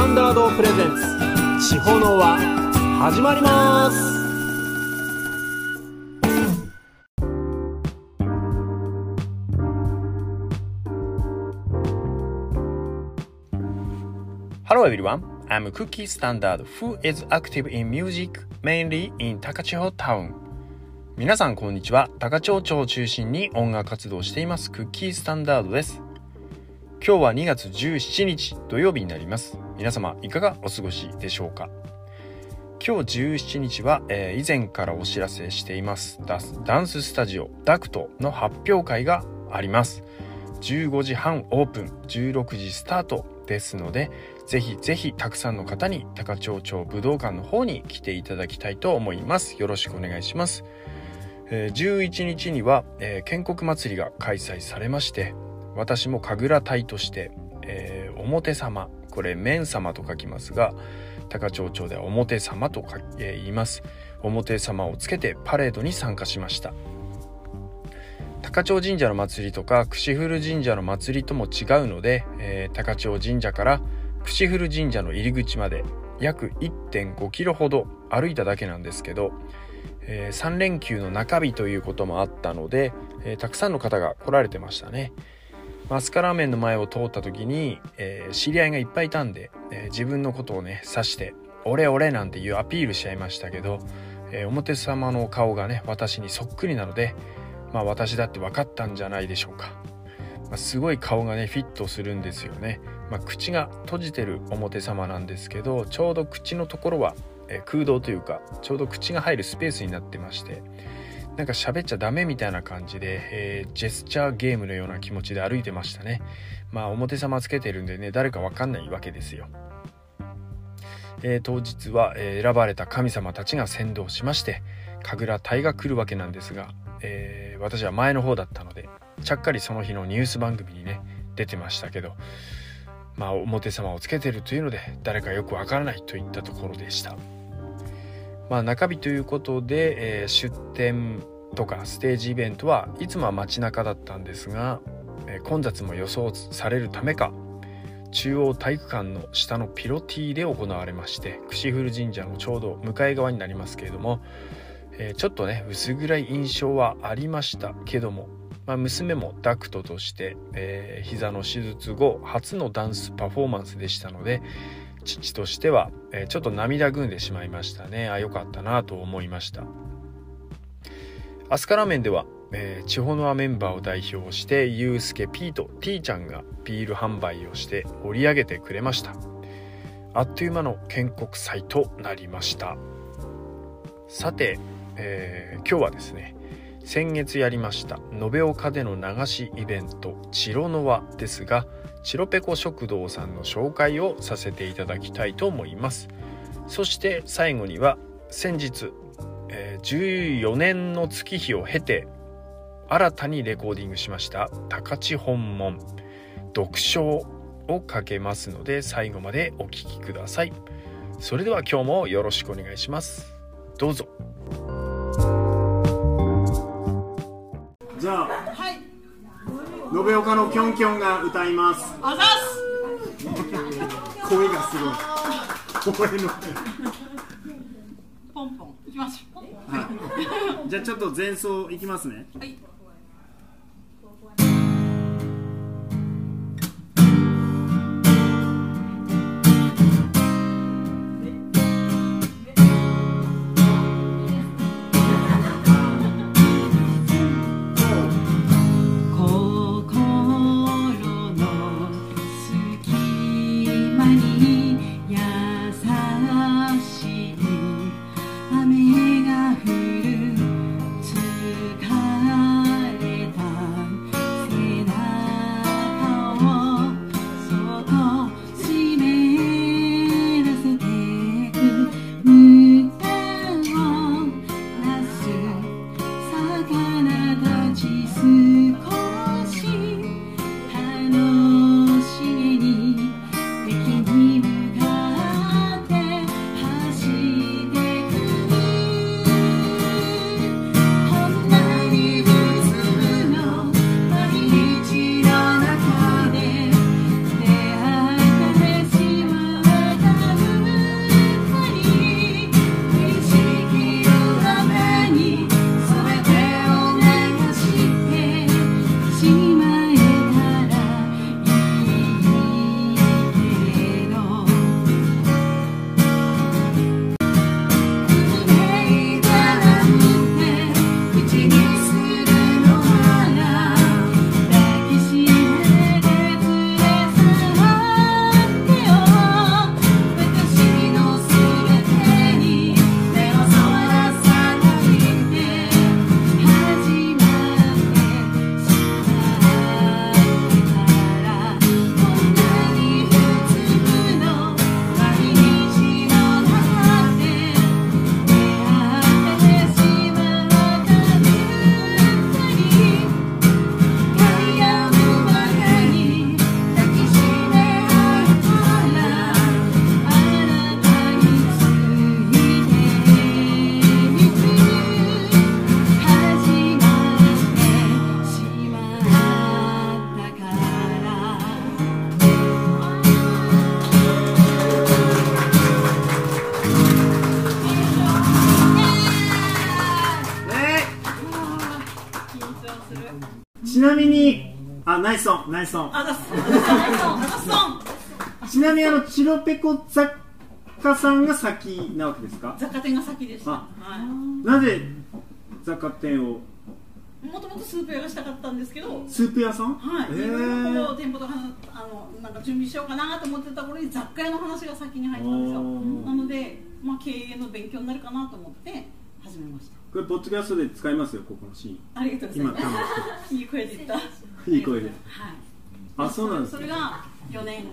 タンダードプレゼンツ。地方の輪始まります。Hello everyone, I'm Cookie Standard who is active in music mainly in 高千穂タウン皆さんこんにちは。高千穂町を中心に音楽活動しています。クッキースタンダードです。今日は2月17日土曜日になります。皆様いかがお過ごしでしょうか？今日17日は、えー、以前からお知らせしていますダンススタジオダクトの発表会があります。15時半オープン16時スタートですのでぜひぜひたくさんの方に高町町武道館の方に来ていただきたいと思います。よろしくお願いします。11日には、え、建国祭りが開催されまして私も神楽隊として、えー、表様これ面様と書きますが高町町では表様と書、えー、言います表様をつけてパレードに参加しました高町神社の祭りとか串古神社の祭りとも違うので、えー、高町神社から串古神社の入り口まで約1.5キロほど歩いただけなんですけど、えー、3連休の中日ということもあったので、えー、たくさんの方が来られてましたね。マスカラーメンの前を通った時に、えー、知り合いがいっぱいいたんで、えー、自分のことをね指して「俺俺」なんていうアピールしちゃいましたけど、えー、表様の顔がね私にそっくりなのでまあ私だって分かったんじゃないでしょうか、まあ、すごい顔がねフィットするんですよね、まあ、口が閉じてる表様なんですけどちょうど口のところは、え空洞というかちょうど口が入るスペースになってましてなんか喋っちゃダメみたいな感じで、えー、ジェスチャーゲームのような気持ちで歩いてましたね。まあ表様つけてるんでね、誰かわかんないわけですよ。えー、当日は、えー、選ばれた神様たちが先導しまして、神楽隊が来るわけなんですが、えー、私は前の方だったので、ちゃっかりその日のニュース番組にね、出てましたけど、まあ表様をつけてるというので、誰かよくわからないといったところでした。まあ、中日ということで、えー、出店とかステージイベントはいつもは街中だったんですが、えー、混雑も予想されるためか中央体育館の下のピロティで行われまして串古神社のちょうど向かい側になりますけれども、えー、ちょっとね薄暗い印象はありましたけども、まあ、娘もダクトとして、えー、膝の手術後初のダンスパフォーマンスでしたので父としては、え、ちょっと涙ぐんでしまいましたね。あよかったなと思いました。アスカラーメンでは、えー、地方のメンバーを代表してユうスケピーとティーちゃんがビール販売をして盛り上げてくれました。あっという間の建国祭となりました。さて、えー、今日はですね先月やりました延岡での流しイベント「チロノワ」ですがチロペコ食堂さんの紹介をさせていただきたいと思います。そして最後には先日、え、14年の月日を経て新たにレコーディングしました高知本門読書をかけますので最後までお聴きください。それでは今日もよろしくお願いします。どうぞ。じゃあ延岡のキョンキョンが歌います。あざす。声がすごい。声の。ポンポン。いきます、はい、じゃあちょっと前奏いきますね。はいあナイスオンナイスオン。あざっすあざっすあざっすあちなみにあのチロペコ雑貨さんが先なわけですか？雑貨店が先でした。あはい。なぜ雑貨店を？もともとスープ屋がしたかったんですけど。スープ屋さん？はい、へいろいろーこう店舗とかあのなんか準備しようかなと思ってた頃に雑貨屋の話が先に入ったんですよ。なので、まあ、経営の勉強になるかなと思って始めましたこれポッドキャストで使いますよここのシありがとうござい今ます。いい声で言った。はいーンいい。声であそうなんですねそれが4年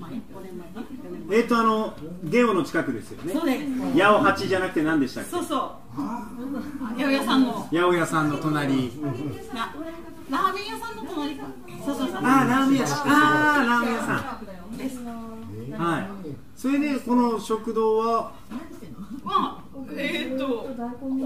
前5年前かな。4年前。えっ、ー、とあのゲオの近くですよね。そうです。八百八じゃなくて何でしたっけ？そうそう。八百屋さんの。八百屋さんの隣。なラーメン屋さんの隣か。そうそうそう。あーラーメン屋さん。あーラーメン屋さです。んはい。それでこの食堂は？まあえー、っと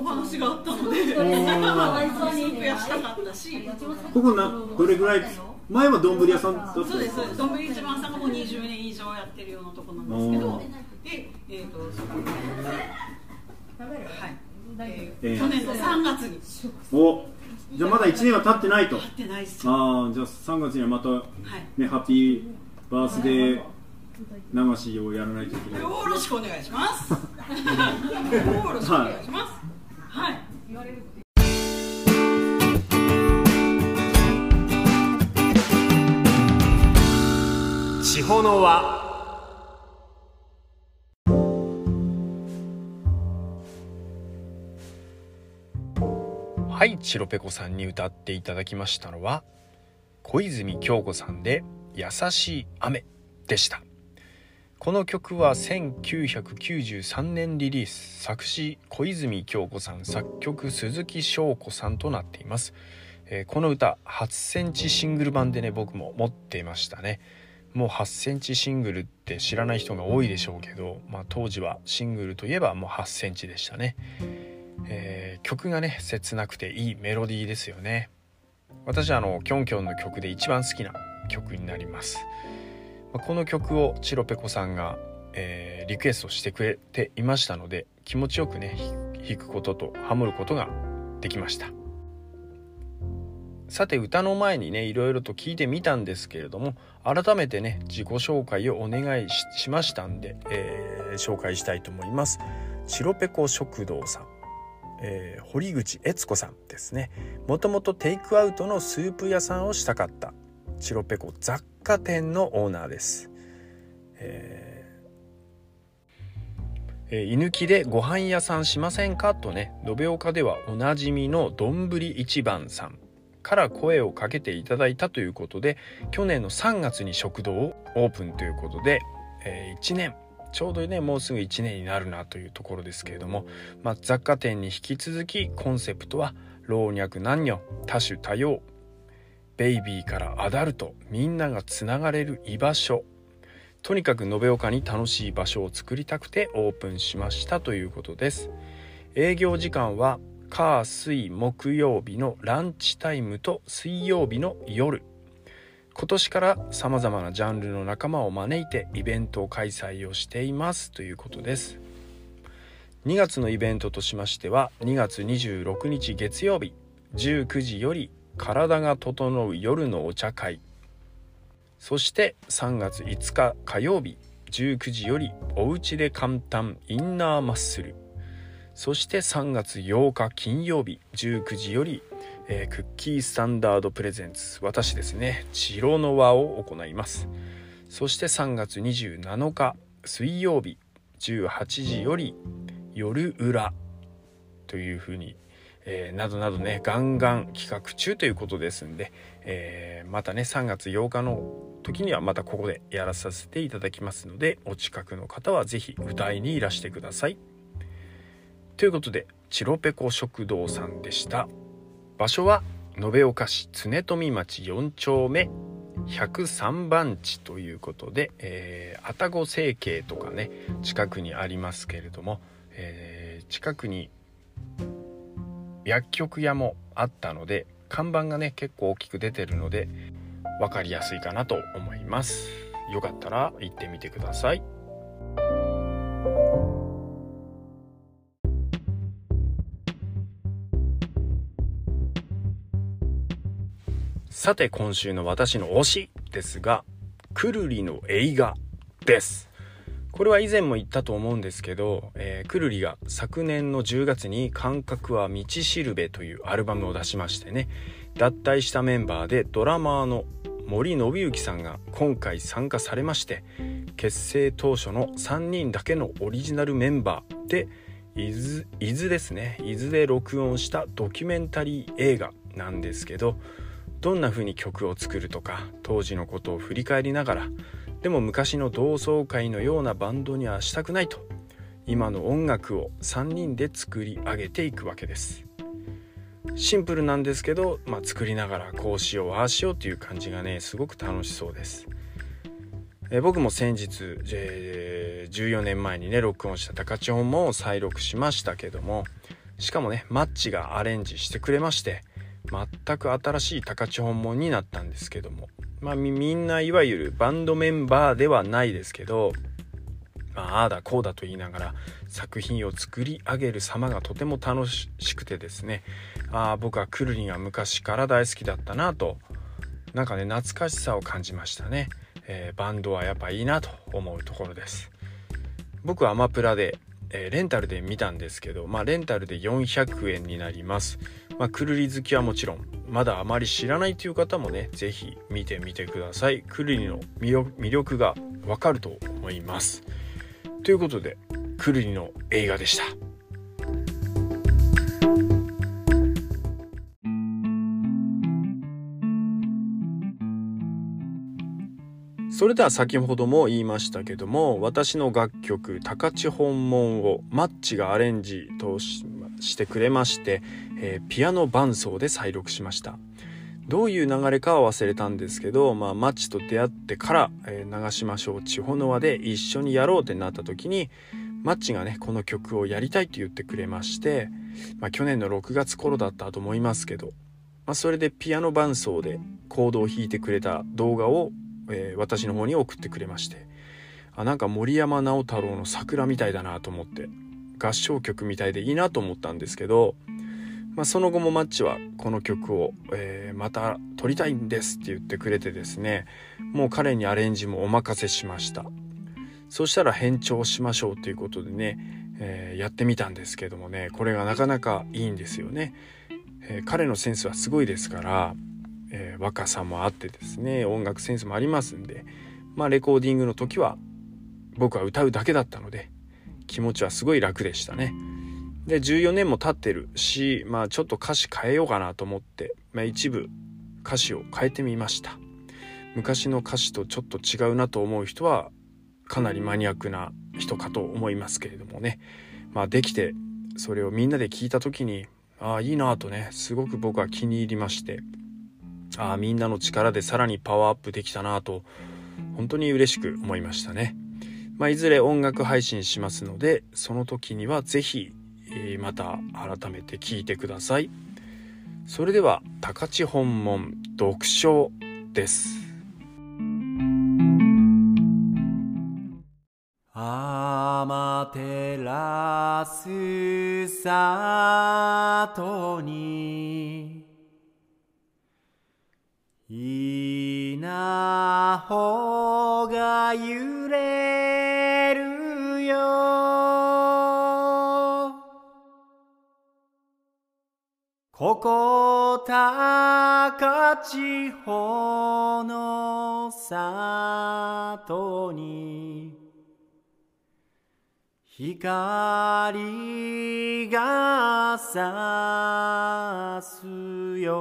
お話があったのでスー。ープ屋したかったしここなどれぐらい前は丼屋さんだったんそうですそうです。丼一番さんがもう20年以上やってるようなとこなんですけどでえー、っとそこではい、ええーー去年の3月に。おじゃあまだ1年は経ってないと。やってないっすよ。ああじゃあ3月にはまたはい。ねハッピーバースデー流しをやらないといけないよろしくお願いします。よろしくお願いします。はい。地方の輪はいチロペコさんに歌っていただきましたのは小泉京子さんで「優しい雨」でしたこの曲は1993年リリース。作詞小泉京子さん。作曲鈴木翔子さんとなっています、えーこの歌8センチシングル版でね僕も持っていましたね。もう8センチシングルって知らない人が多いでしょうけど、まあ、当時はシングルといえばもう8センチでしたね。えー曲がね切なくていいメロディーですよね。私はあのキョンキョンの曲で一番好きな曲になります、この曲をチロペコさんが、えーリクエストしてくれていましたので気持ちよくね弾くこととハモることができました。さて歌の前にねいろいろと聞いてみたんですけれども改めてね自己紹介をお願いししましたんで、えー紹介したいと思います。チロペコ食堂さん。えー堀口悦子さんですね。もともとテイクアウトのスープ屋さんをしたかった。チロペコ雑貨店のオーナーです、えー居抜きでご飯屋さんしませんか？とね延岡ではおなじみの丼一番さんから声をかけていただいたということで去年の3月に食堂をオープンということで、え1年ちょうどねもうすぐ1年になるなというところですけれどもまあ、雑貨店に引き続きコンセプトは老若男女多種多様ベイビーからアダルトみんながつながれる居場所。とにかく延岡に楽しい場所を作りたくてオープンしましたということです。営業時間は火水木曜日のランチタイムと水曜日の夜。今年からさまざまなジャンルの仲間を招いてイベントを開催をしていますということです。2月のイベントとしましては2月26日月曜日19時より体が整う夜のお茶会。そして3月5日火曜日19時よりおうちで簡単インナーマッスル。そして3月8日金曜日19時より、えークッキースタンダードプレゼンツ私ですねチロノワを行います。そして3月27日水曜日18時より夜裏というふうに、えーなどなどねガンガン企画中ということですんで、えーまたね3月8日の時にはまたここでやらさせていただきますのでお近くの方は是非歌いにいらしてください。ということでチロペコ食堂さんでした場所は延岡市常富町4丁目103番地ということで、え、愛宕整形とかね近くにありますけれども、えー近くに薬局屋もあったので看板がね結構大きく出てるので分かりやすいかなと思います。よかったら行ってみてください。さて今週の私の推しですがくるりの映画です。これは以前も言ったと思うんですけど、えー、くるりが昨年の10月に「感覚は道しるべ」というアルバムを出しましてね脱退したメンバーでドラマーの森信之さんが今回参加されまして結成当初の3人だけのオリジナルメンバーで伊豆伊豆ですね伊豆で録音したドキュメンタリー映画なんですけどどんな風に曲を作るとか当時のことを振り返りながらでも昔の同窓会のようなバンドにはしたくないと今の音楽を3人で作り上げていくわけです。シンプルなんですけど、まあ、作りながらこうしようああしようっていう感じがねすごく楽しそうです。え僕も先日、え、14年前にね録音した高千穂も再録しましたけどもしかもねマッチがアレンジしてくれまして全く新しい高千本門になったんですけどもまあみんないわゆるバンドメンバーではないですけどまあ、あだこうだと言いながら作品を作り上げる様がとても楽しくてですね。ああ僕はくるりが昔から大好きだったなとなんかね懐かしさを感じましたね、えー、バンドはやっぱいいなと思うところです。僕はアマプラで、えー、レンタルで見たんですけどまあレンタルで400円になります。まあ、くるり好きはもちろんまだあまり知らないという方もね是非見てみてください。くるりの魅力がわかると思います。ということでくるりの映画でした。それでは先ほども言いましたけども私の楽曲「高千本門」をマッチがアレンジとしてくれましてえー、ピアノ伴奏で再録しました。どういう流れかは忘れたんですけど、まあ、マッチと出会ってから、えー、流しましょう地方の輪で一緒にやろうってなった時にマッチがねこの曲をやりたいと言ってくれまして、まあ、去年の6月頃だったと思いますけど、まあ、それでピアノ伴奏でコードを弾いてくれた動画を、えー、私の方に送ってくれましてあなんか森山直太朗の桜みたいだなと思って合唱曲みたいでいいなと思ったんですけどまあ、その後もマッチはこの曲を、えー、また撮りたいんですって言ってくれてですねもう彼にアレンジもお任せしました。そしたら変調しましょうということでね、えー、やってみたんですけどもねこれがなかなかいいんですよね、えー、彼のセンスはすごいですから、え若さもあってですね音楽センスもありますんでまあレコーディングの時は僕は歌うだけだったので気持ちはすごい楽でしたね。で14年も経ってるしまあちょっと歌詞変えようかなと思って、まあ、一部歌詞を変えてみました。昔の歌詞とちょっと違うなと思う人はかなりマニアックな人かと思いますけれどもね。まあできてそれをみんなで聞いた時にああいいなとねすごく僕は気に入りまして。ああみんなの力でさらにパワーアップできたなと本当に嬉しく思いましたね。まあ、いずれ音楽配信しますのでその時には是非また改めて聞いてください。それでは高知本門読書です。アマテラス里に稲穂が揺れるよ。ここ高千穂の里に光がさすよ。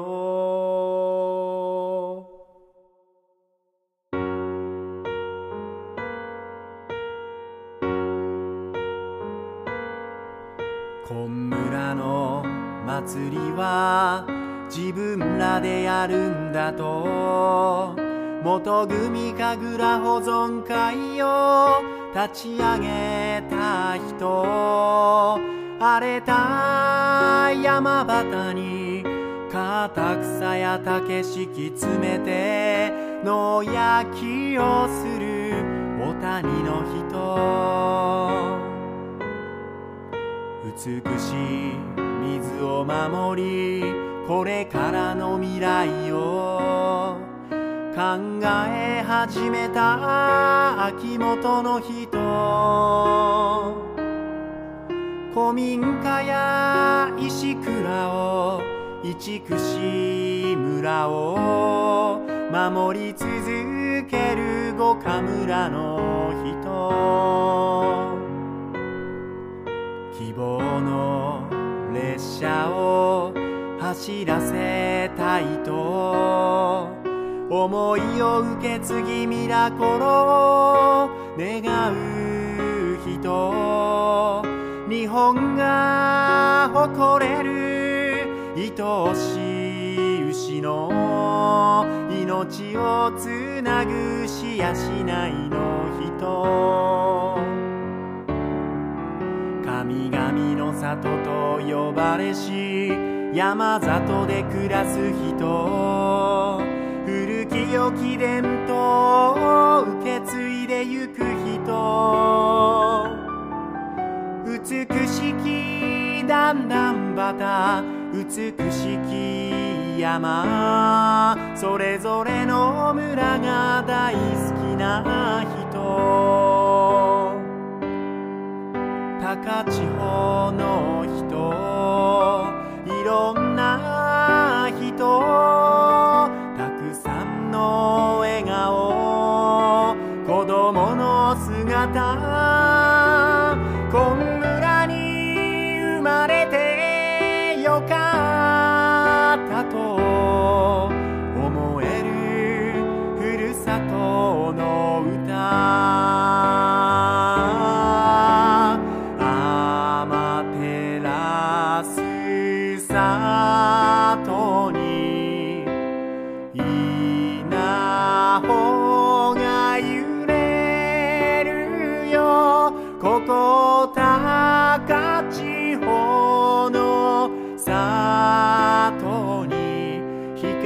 こん村の祭りは自分らでやるんだと。元組神楽保存会を立ち上げた人。荒れた山端に片草や竹敷き詰めて野焼きをするお谷の人。美しい水を守りこれからの未来を。考え始めた秋元の人。古民家や石倉を移築し村を守り続ける五家村の人。希望の列車を走らせたいと。思いを受け継ぎミラコロを願う人。日本が誇れる愛しい牛の命をつなぐしやしないの人。神々の里と呼ばれし山里で暮らす人。古き良き伝統を受け継いでゆく人。美しき段々畑美しき山。それぞれの村が大好きな人。高千穂の人。いろんなの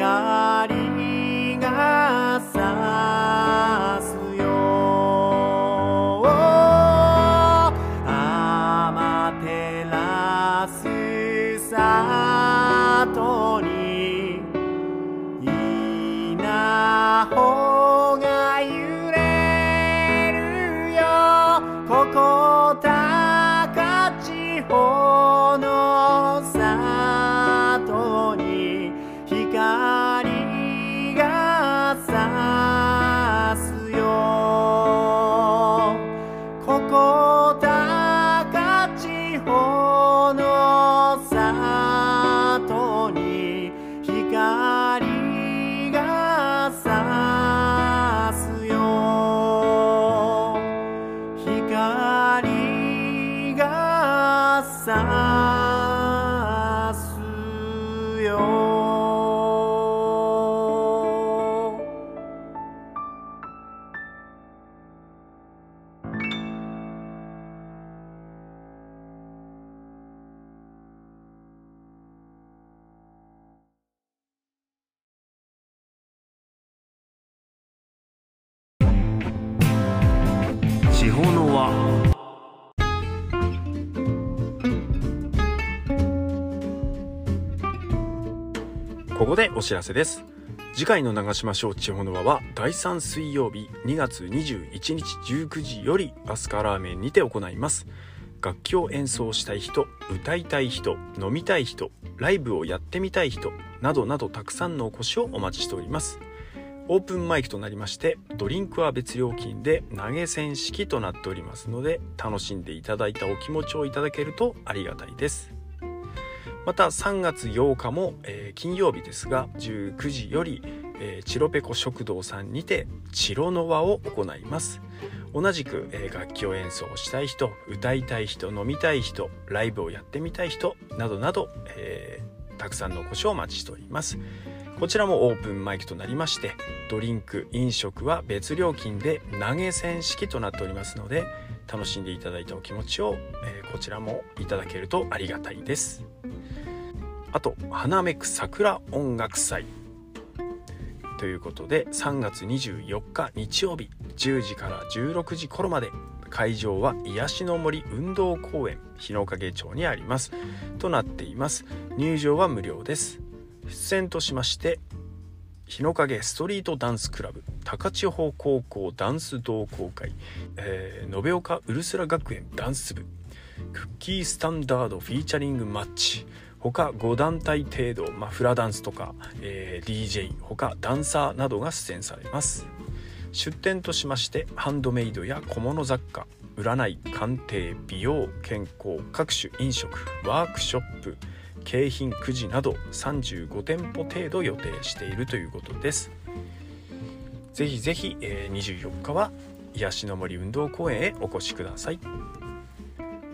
光地方の輪ここでお知らせです。次回の長島省地方の輪は第3水曜日2月21日19時よりアスカラーメンにて行います。楽器を演奏したい人歌いたい人飲みたい人ライブをやってみたい人などなどたくさんのお越しをお待ちしております。オープンマイクとなりましてドリンクは別料金で投げ銭式となっておりますので楽しんでいただいたお気持ちをいただけるとありがたいです。また3月8日も、えー金曜日ですが19時より、えーチロペコ食堂さんにてチロノワを行います。同じく、えー楽器を演奏したい人歌いたい人飲みたい人ライブをやってみたい人などなど、えーたくさんのお越しをお待ちしております。こちらもオープンマイクとなりましてドリンク飲食は別料金で投げ銭式となっておりますので楽しんでいただいたお気持ちを、えーこちらもいただけるとありがたいです。あと花めく桜音楽祭。ということで3月24日日曜日10時から16時頃まで会場は癒しの森運動公園日之影町にあります。となっています。入場は無料です。出演としまして日の影ストリートダンスクラブ高千穂高校ダンス同好会、えー、延岡ウルスラ学園ダンス部クッキースタンダードフィーチャリングマッチ他5団体程度、まあ、フラダンスとか、えー、DJ 他ダンサーなどが出演されます。出店としましてハンドメイドや小物雑貨占い鑑定美容健康各種飲食ワークショップ景品くじなど35店舗程度予定しているということです。ぜひぜひ、え、24日は癒しの森運動公園へお越しください。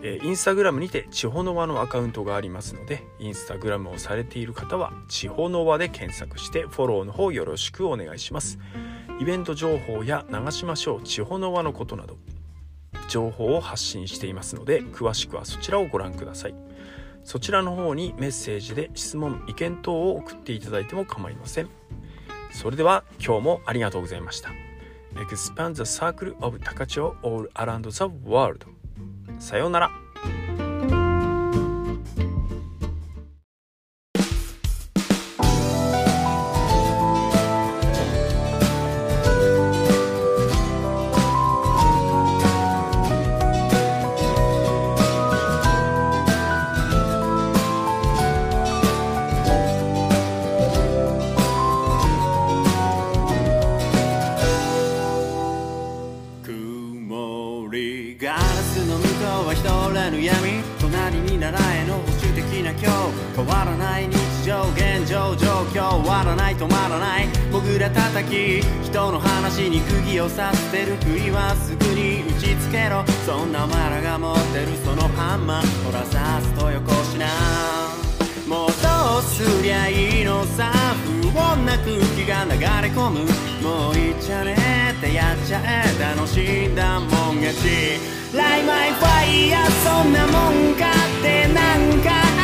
えインスタグラムにて地方の輪のアカウントがありますのでインスタグラムをされている方は地方の輪で検索してフォローの方よろしくお願いします。イベント情報や流しましょう地方の輪のことなど情報を発信していますので詳しくはそちらをご覧ください。そちらの方にメッセージで質問意見等を送っていただいても構いません。それでは今日もありがとうございました。Expand the circle of Takacho all around the world さようなら。変わらない日常現状状況終わらない止まらない。僕ら叩き人の話に釘を刺してる杭はすぐに。打ちつけろそんなお前らが持ってるそのハンマーほら刺すとよこしな。もうどうすりゃいいのさ不穏な空気が流れ込む。もういっちゃねってやっちゃえ楽しんだもん勝ち。ライマイファイヤーそんなもんかってなんか。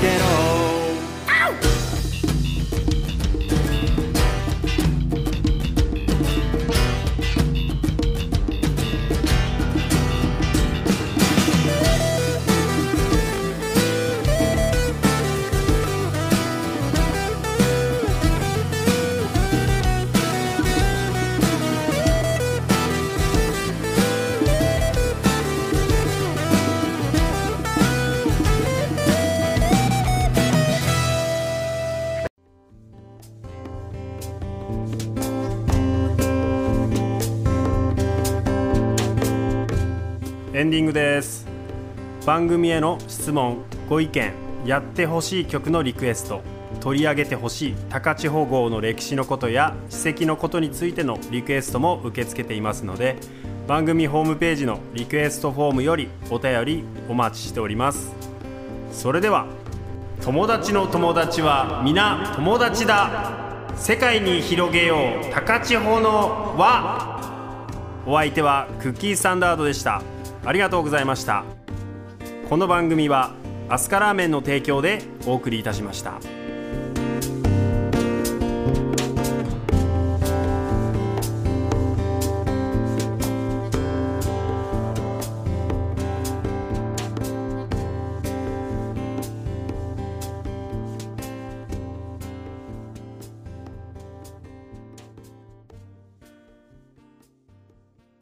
ンディングです。番組への質問ご意見やってほしい曲のリクエスト取り上げてほしい高千穂号の歴史のことや史跡のことについてのリクエストも受け付けていますので番組ホームページのリクエストフォームよりお便りお待ちしております。それでは友達の友達は皆友達だ。世界に広げよう高千穂の輪。お相手はクッキーサンダードでした。ありがとうございましたこの番組はアスカラーメンの提供でお送りいたしました。